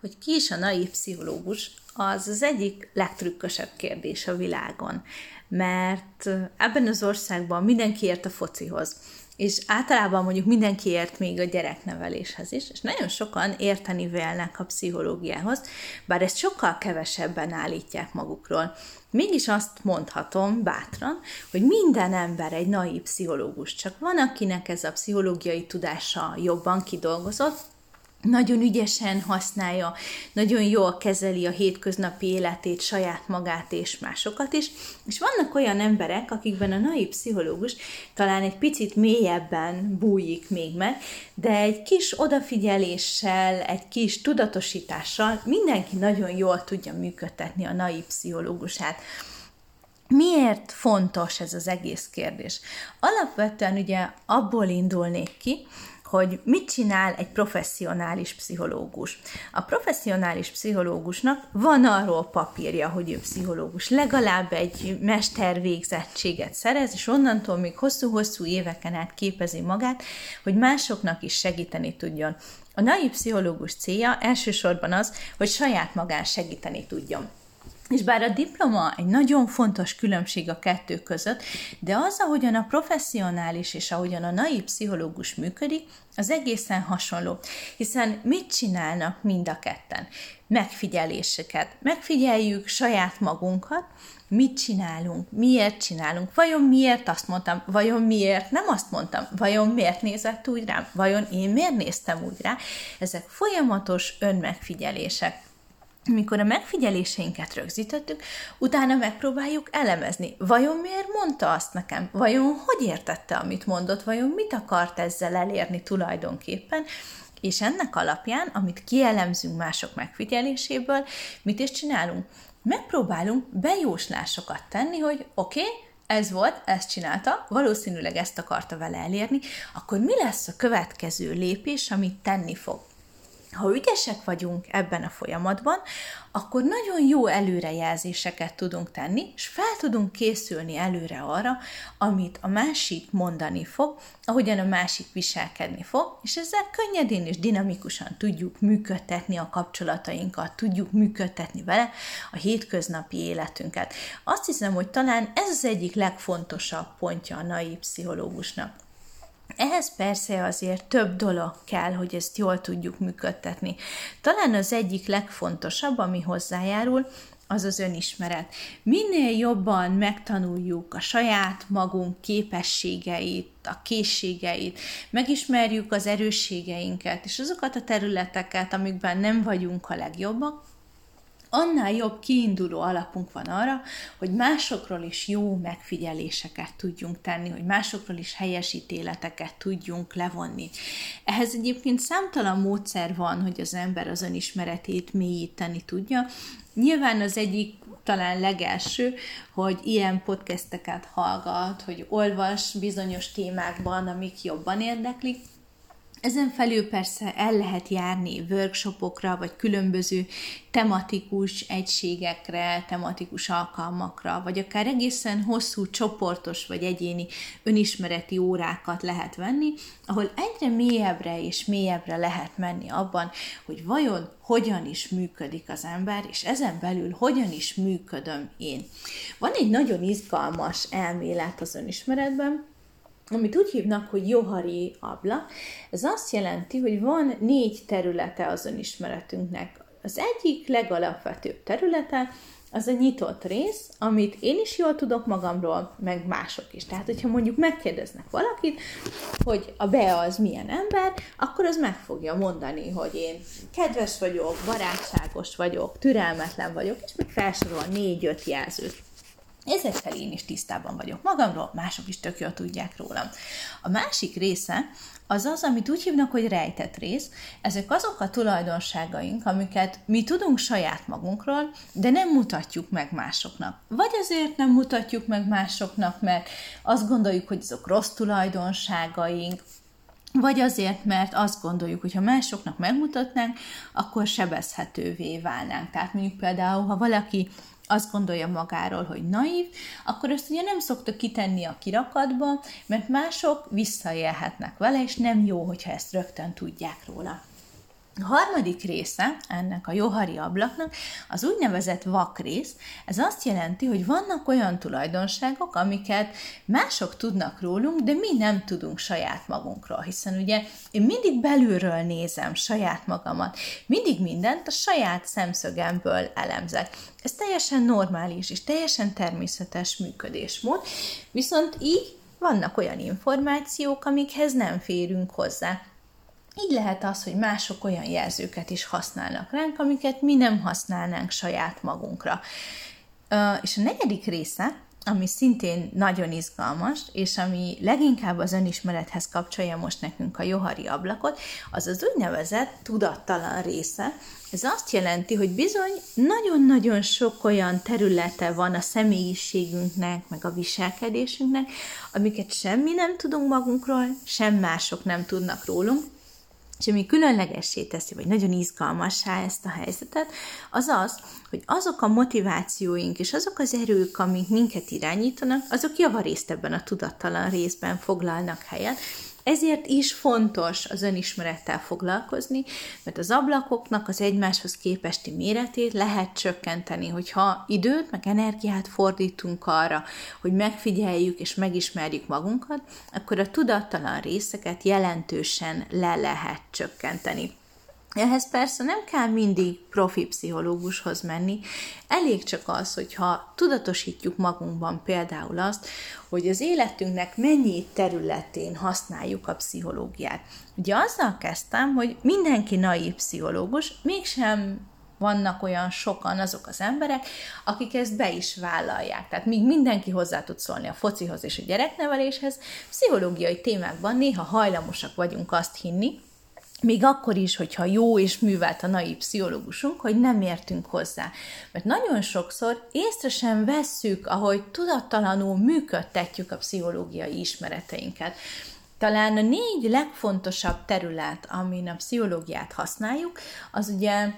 hogy ki is a naív pszichológus, az az egyik legtrükkösebb kérdés a világon, mert ebben az országban mindenki ért a focihoz, és általában mondjuk mindenki ért még a gyerekneveléshez is, és nagyon sokan érteni vélnek a pszichológiához, bár ezt sokkal kevesebben állítják magukról. Mégis azt mondhatom bátran, hogy minden ember egy naív pszichológus, csak van, akinek ez a pszichológiai tudása jobban kidolgozott, nagyon ügyesen használja, nagyon jól kezeli a hétköznapi életét, saját magát és másokat is, és vannak olyan emberek, akikben a naiv pszichológus talán egy picit mélyebben bújik még meg, de egy kis odafigyeléssel, egy kis tudatosítással mindenki nagyon jól tudja működtetni a naiv pszichológusát. Miért fontos ez az egész kérdés? Alapvetően ugye abból indulnék ki, hogy mit csinál egy professzionális pszichológus. A professzionális pszichológusnak van arról papírja, hogy ő pszichológus. Legalább egy mestervégzettséget szerez, és onnantól még hosszú-hosszú éveken át képezi magát, hogy másoknak is segíteni tudjon. A naiv pszichológus célja elsősorban az, hogy saját magán segíteni tudjon. És bár a diploma egy nagyon fontos különbség a kettő között, de az, ahogyan a professzionális és ahogyan a naiv pszichológus működik, az egészen hasonló. Hiszen mit csinálnak mind a ketten? Megfigyeléseket. Megfigyeljük saját magunkat, mit csinálunk, miért csinálunk, vajon miért azt mondtam, vajon miért nem azt mondtam, vajon miért nézett úgy rám, vajon én miért néztem úgy rá. Ezek folyamatos önmegfigyelések amikor a megfigyeléseinket rögzítettük, utána megpróbáljuk elemezni. Vajon miért mondta azt nekem? Vajon hogy értette, amit mondott? Vajon mit akart ezzel elérni tulajdonképpen? És ennek alapján, amit kielemzünk mások megfigyeléséből, mit is csinálunk? Megpróbálunk bejóslásokat tenni, hogy oké, okay, ez volt, ezt csinálta, valószínűleg ezt akarta vele elérni, akkor mi lesz a következő lépés, amit tenni fog? Ha ügyesek vagyunk ebben a folyamatban, akkor nagyon jó előrejelzéseket tudunk tenni, és fel tudunk készülni előre arra, amit a másik mondani fog, ahogyan a másik viselkedni fog, és ezzel könnyedén és dinamikusan tudjuk működtetni a kapcsolatainkat, tudjuk működtetni vele a hétköznapi életünket. Azt hiszem, hogy talán ez az egyik legfontosabb pontja a naív pszichológusnak. Ehhez persze azért több dolog kell, hogy ezt jól tudjuk működtetni. Talán az egyik legfontosabb, ami hozzájárul, az az önismeret. Minél jobban megtanuljuk a saját magunk képességeit, a készségeit, megismerjük az erősségeinket, és azokat a területeket, amikben nem vagyunk a legjobbak, annál jobb kiinduló alapunk van arra, hogy másokról is jó megfigyeléseket tudjunk tenni, hogy másokról is helyes ítéleteket tudjunk levonni. Ehhez egyébként számtalan módszer van, hogy az ember az önismeretét mélyíteni tudja. Nyilván az egyik talán legelső, hogy ilyen podcasteket hallgat, hogy olvas bizonyos témákban, amik jobban érdeklik, ezen felül persze el lehet járni workshopokra, vagy különböző tematikus egységekre, tematikus alkalmakra, vagy akár egészen hosszú csoportos vagy egyéni önismereti órákat lehet venni, ahol egyre mélyebbre és mélyebbre lehet menni abban, hogy vajon hogyan is működik az ember, és ezen belül hogyan is működöm én. Van egy nagyon izgalmas elmélet az önismeretben, amit úgy hívnak, hogy Johari abla, ez azt jelenti, hogy van négy területe az önismeretünknek. Az egyik legalapvetőbb területe, az a nyitott rész, amit én is jól tudok magamról, meg mások is. Tehát, hogyha mondjuk megkérdeznek valakit, hogy a Bea az milyen ember, akkor az meg fogja mondani, hogy én kedves vagyok, barátságos vagyok, türelmetlen vagyok, és még felsorol négy-öt jelzőt. Ezekkel én is tisztában vagyok magamról, mások is tök jól tudják rólam. A másik része az az, amit úgy hívnak, hogy rejtett rész. Ezek azok a tulajdonságaink, amiket mi tudunk saját magunkról, de nem mutatjuk meg másoknak. Vagy azért nem mutatjuk meg másoknak, mert azt gondoljuk, hogy azok rossz tulajdonságaink, vagy azért, mert azt gondoljuk, hogy ha másoknak megmutatnánk, akkor sebezhetővé válnánk. Tehát mondjuk például, ha valaki azt gondolja magáról, hogy naív, akkor ezt ugye nem szokta kitenni a kirakatba, mert mások visszaélhetnek vele, és nem jó, hogyha ezt rögtön tudják róla. A harmadik része ennek a johari ablaknak az úgynevezett vakrész. Ez azt jelenti, hogy vannak olyan tulajdonságok, amiket mások tudnak rólunk, de mi nem tudunk saját magunkról, hiszen ugye én mindig belülről nézem saját magamat, mindig mindent a saját szemszögemből elemzek. Ez teljesen normális és teljesen természetes működésmód, viszont így vannak olyan információk, amikhez nem férünk hozzá. Így lehet az, hogy mások olyan jelzőket is használnak ránk, amiket mi nem használnánk saját magunkra. És a negyedik része, ami szintén nagyon izgalmas, és ami leginkább az önismerethez kapcsolja most nekünk a johari ablakot, az az úgynevezett tudattalan része. Ez azt jelenti, hogy bizony nagyon-nagyon sok olyan területe van a személyiségünknek, meg a viselkedésünknek, amiket semmi nem tudunk magunkról, sem mások nem tudnak rólunk, és ami különlegessé teszi, vagy nagyon izgalmassá ezt a helyzetet, az az, hogy azok a motivációink és azok az erők, amik minket irányítanak, azok javarészt ebben a tudattalan részben foglalnak helyet, ezért is fontos az önismerettel foglalkozni, mert az ablakoknak az egymáshoz képesti méretét lehet csökkenteni, hogyha időt, meg energiát fordítunk arra, hogy megfigyeljük és megismerjük magunkat, akkor a tudattalan részeket jelentősen le lehet csökkenteni. Ehhez persze nem kell mindig profi pszichológushoz menni, elég csak az, hogyha tudatosítjuk magunkban például azt, hogy az életünknek mennyi területén használjuk a pszichológiát. Ugye azzal kezdtem, hogy mindenki naív pszichológus, mégsem vannak olyan sokan azok az emberek, akik ezt be is vállalják. Tehát míg mindenki hozzá tud szólni a focihoz és a gyerekneveléshez, pszichológiai témákban néha hajlamosak vagyunk azt hinni, még akkor is, hogyha jó és művelt a naiv pszichológusunk, hogy nem értünk hozzá. Mert nagyon sokszor észre sem vesszük, ahogy tudattalanul működtetjük a pszichológiai ismereteinket. Talán a négy legfontosabb terület, amin a pszichológiát használjuk, az ugye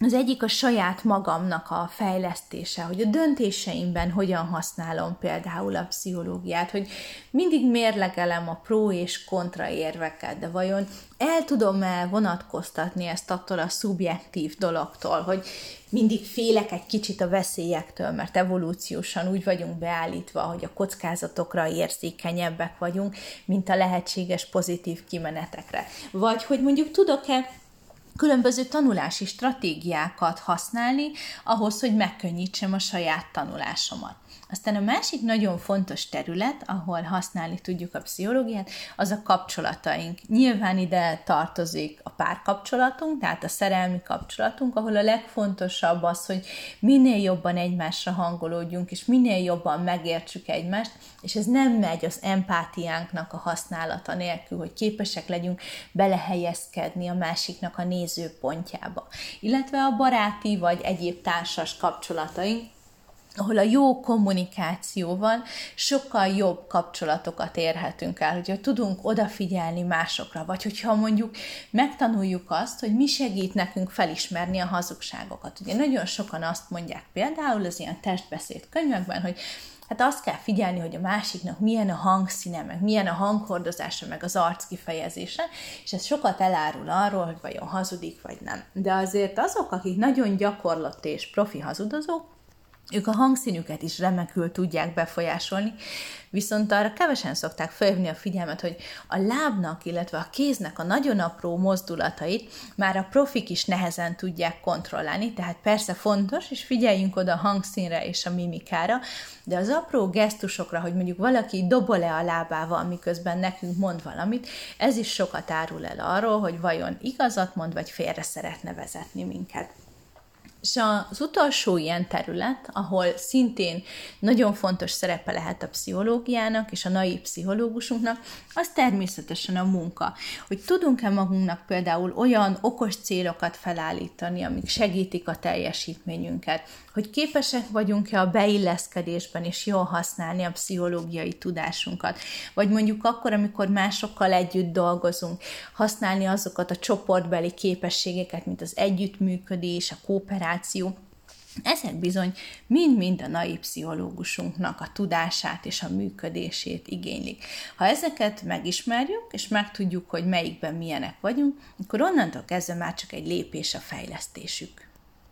az egyik a saját magamnak a fejlesztése, hogy a döntéseimben hogyan használom például a pszichológiát, hogy mindig mérlegelem a pró és kontra érveket, de vajon el tudom-e vonatkoztatni ezt attól a szubjektív dologtól, hogy mindig félek egy kicsit a veszélyektől, mert evolúciósan úgy vagyunk beállítva, hogy a kockázatokra érzékenyebbek vagyunk, mint a lehetséges pozitív kimenetekre. Vagy hogy mondjuk tudok-e különböző tanulási stratégiákat használni ahhoz, hogy megkönnyítsem a saját tanulásomat. Aztán a másik nagyon fontos terület, ahol használni tudjuk a pszichológiát, az a kapcsolataink. Nyilván ide tartozik a párkapcsolatunk, tehát a szerelmi kapcsolatunk, ahol a legfontosabb az, hogy minél jobban egymásra hangolódjunk, és minél jobban megértsük egymást, és ez nem megy az empátiánknak a használata nélkül, hogy képesek legyünk belehelyezkedni a másiknak a nézőpontjába. Illetve a baráti vagy egyéb társas kapcsolataink, ahol a jó kommunikációval sokkal jobb kapcsolatokat érhetünk el, hogyha tudunk odafigyelni másokra, vagy hogyha mondjuk megtanuljuk azt, hogy mi segít nekünk felismerni a hazugságokat. Ugye nagyon sokan azt mondják például az ilyen testbeszéd könyvekben, hogy hát azt kell figyelni, hogy a másiknak milyen a hangszíne, meg milyen a hanghordozása, meg az arc kifejezése, és ez sokat elárul arról, hogy vajon hazudik, vagy nem. De azért azok, akik nagyon gyakorlott és profi hazudozók, ők a hangszínüket is remekül tudják befolyásolni, viszont arra kevesen szokták felhívni a figyelmet, hogy a lábnak, illetve a kéznek a nagyon apró mozdulatait már a profik is nehezen tudják kontrollálni, tehát persze fontos, és figyeljünk oda a hangszínre és a mimikára, de az apró gesztusokra, hogy mondjuk valaki dobol-e a lábával, miközben nekünk mond valamit, ez is sokat árul el arról, hogy vajon igazat mond, vagy félre szeretne vezetni minket. És az utolsó ilyen terület, ahol szintén nagyon fontos szerepe lehet a pszichológiának és a naiv pszichológusunknak, az természetesen a munka. Hogy tudunk-e magunknak például olyan okos célokat felállítani, amik segítik a teljesítményünket, hogy képesek vagyunk-e a beilleszkedésben és jól használni a pszichológiai tudásunkat, vagy mondjuk akkor, amikor másokkal együtt dolgozunk, használni azokat a csoportbeli képességeket, mint az együttműködés, a kooperáció, Ezek bizony mind-mind a naiv pszichológusunknak a tudását és a működését igénylik. Ha ezeket megismerjük, és megtudjuk, hogy melyikben milyenek vagyunk, akkor onnantól kezdve már csak egy lépés a fejlesztésük.